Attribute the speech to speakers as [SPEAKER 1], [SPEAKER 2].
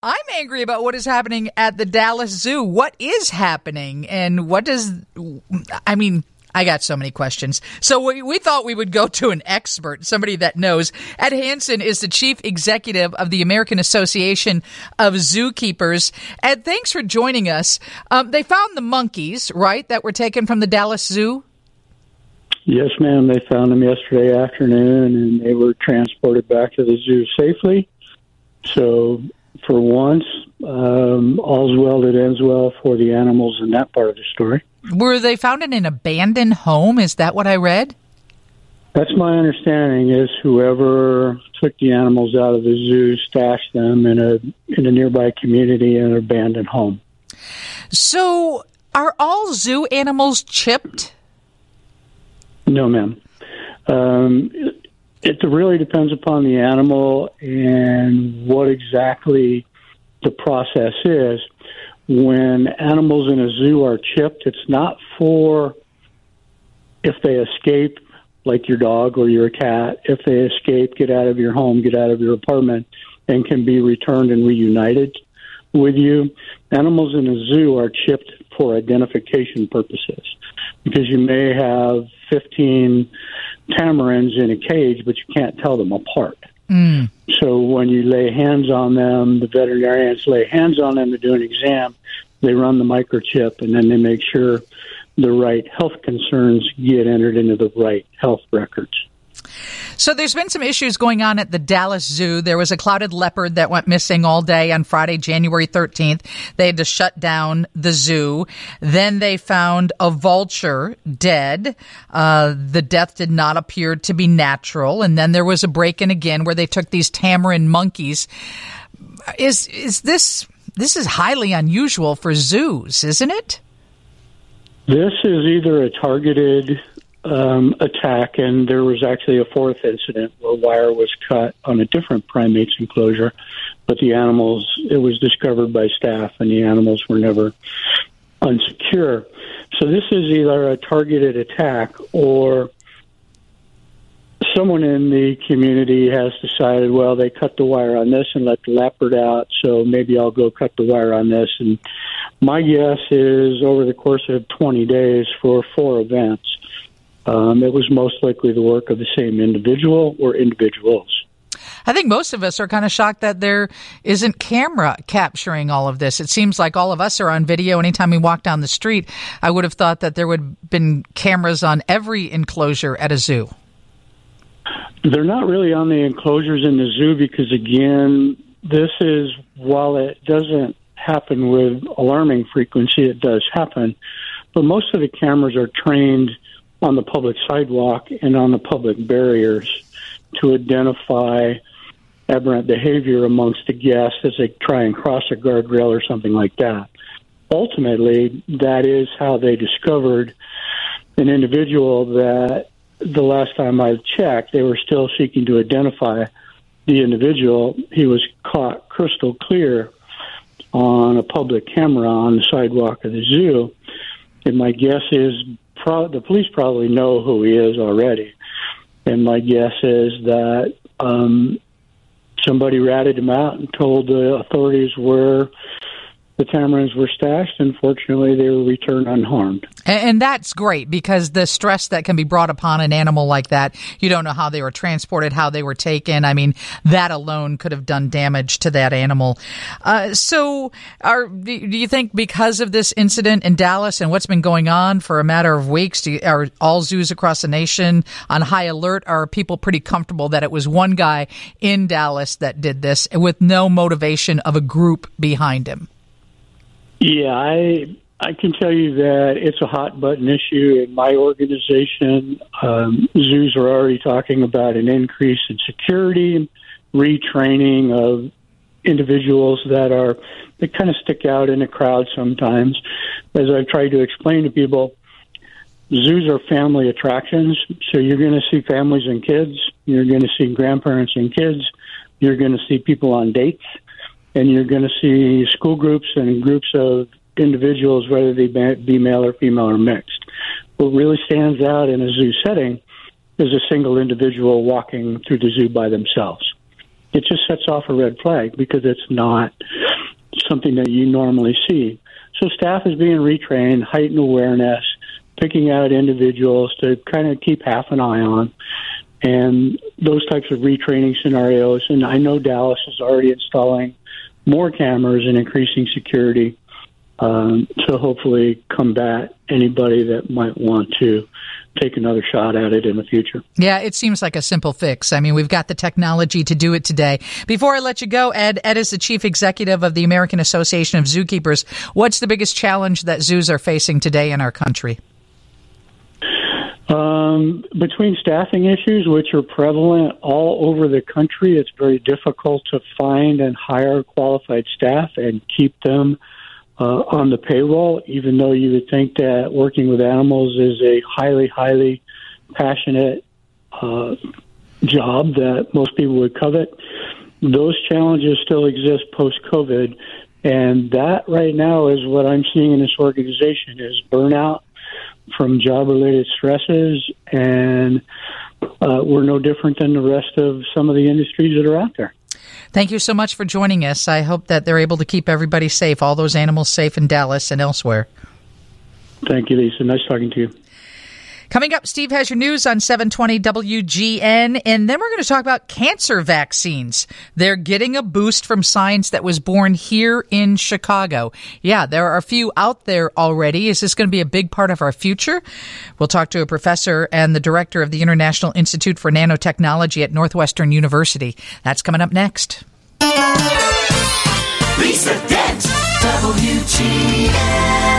[SPEAKER 1] I'm angry about what is happening at the Dallas Zoo. What is happening? And what does, I mean, I got so many questions. So we, we thought we would go to an expert, somebody that knows. Ed Hansen is the chief executive of the American Association of Zookeepers. Ed, thanks for joining us. Um, they found the monkeys, right, that were taken from the Dallas Zoo?
[SPEAKER 2] Yes, ma'am. They found them yesterday afternoon and they were transported back to the zoo safely. So for once, um, all's well that ends well for the animals in that part of the story.
[SPEAKER 1] Were they found in an abandoned home? Is that what I read?
[SPEAKER 2] That's my understanding. Is whoever took the animals out of the zoo stashed them in a in a nearby community in an abandoned home.
[SPEAKER 1] So, are all zoo animals chipped?
[SPEAKER 2] No, ma'am. Um, it really depends upon the animal and what exactly the process is. When animals in a zoo are chipped, it's not for if they escape, like your dog or your cat, if they escape, get out of your home, get out of your apartment, and can be returned and reunited with you. Animals in a zoo are chipped for identification purposes because you may have 15 tamarins in a cage, but you can't tell them apart. Mm. So when you lay hands on them, the veterinarians lay hands on them to do an exam. They run the microchip, and then they make sure the right health concerns get entered into the right health records.
[SPEAKER 1] So there's been some issues going on at the Dallas Zoo. There was a clouded leopard that went missing all day on Friday, January 13th. They had to shut down the zoo. Then they found a vulture dead. Uh, the death did not appear to be natural. And then there was a break in again where they took these tamarin monkeys. Is is this this is highly unusual for zoos, isn't it?
[SPEAKER 2] This is either a targeted um, attack, and there was actually a fourth incident where wire was cut on a different primate's enclosure, but the animals, it was discovered by staff, and the animals were never unsecure. So this is either a targeted attack or someone in the community has decided, well, they cut the wire on this and let the leopard out, so maybe I'll go cut the wire on this. And my guess is over the course of 20 days for four events, um, it was most likely the work of the same individual or individuals.
[SPEAKER 1] I think most of us are kind of shocked that there isn't camera capturing all of this. It seems like all of us are on video anytime we walk down the street. I would have thought that there would have been cameras on every enclosure at a zoo.
[SPEAKER 2] They're not really on the enclosures in the zoo because, again, this is, while it doesn't happen with alarming frequency, it does happen. But most of the cameras are trained – on the public sidewalk and on the public barriers to identify aberrant behavior amongst the guests as they try and cross a guardrail or something like that. Ultimately, that is how they discovered an individual that the last time I checked, they were still seeking to identify the individual. He was caught crystal clear on a public camera on the sidewalk of the zoo. And my guess is pro- the police probably know who he is already, and my guess is that um, somebody ratted him out and told the authorities where the tamarins were stashed, and fortunately, they were returned unharmed.
[SPEAKER 1] And, that's great because the stress that can be brought upon an animal like that, you don't know how they were transported, how they were taken. I mean, that alone could have done damage to that animal. Uh, so, are, do you think because of this incident in Dallas and what's been going on for a matter of weeks, you, are all zoos across the nation on high alert? Are people pretty comfortable that it was one guy in Dallas that did this with no motivation of a group behind him?
[SPEAKER 2] Yeah, I I can tell you that it's a hot button issue in my organization. Um, zoos are already talking about an increase in security, retraining of individuals that are that kind of stick out in a crowd sometimes. As I've tried to explain to people, zoos are family attractions, so you're going to see families and kids, you're going to see grandparents and kids, you're going to see people on dates and you're going to see school groups and groups of individuals, whether they be male or female or mixed. What really stands out in a zoo setting is a single individual walking through the zoo by themselves. It just sets off a red flag because it's not something that you normally see. So staff is being retrained, heightened awareness, picking out individuals to kind of keep half an eye on, and those types of retraining scenarios. And I know Dallas is already installing more cameras and increasing security um, to hopefully combat anybody that might want to take another shot at it in the future.
[SPEAKER 1] Yeah, it seems like a simple fix. I mean, we've got the technology to do it today. Before I let you go, Ed, Ed is the chief executive of the American Association of Zookeepers. What's the biggest challenge that zoos are facing today in our country?
[SPEAKER 2] Um, between staffing issues, which are prevalent all over the country, it's very difficult to find and hire qualified staff and keep them uh, on the payroll, even though you would think that working with animals is a highly, highly passionate uh, job that most people would covet. Those challenges still exist post COVID, and that right now is what I'm seeing in this organization is burnout from job related stresses, and uh, we're no different than the rest of some of the industries that are out there.
[SPEAKER 1] Thank you so much for joining us. I hope that they're able to keep everybody safe, all those animals safe in Dallas and elsewhere.
[SPEAKER 2] Thank you, Lisa. Nice talking to you.
[SPEAKER 1] Coming up, Steve has your news on 720 WGN, and then we're going to talk about cancer vaccines. They're getting a boost from science that was born here in Chicago. Yeah, there are a few out there already. Is this going to be a big part of our future? We'll talk to a professor and the director of the International Institute for Nanotechnology at Northwestern University. That's coming up next.
[SPEAKER 3] Lisa Dent, WGN.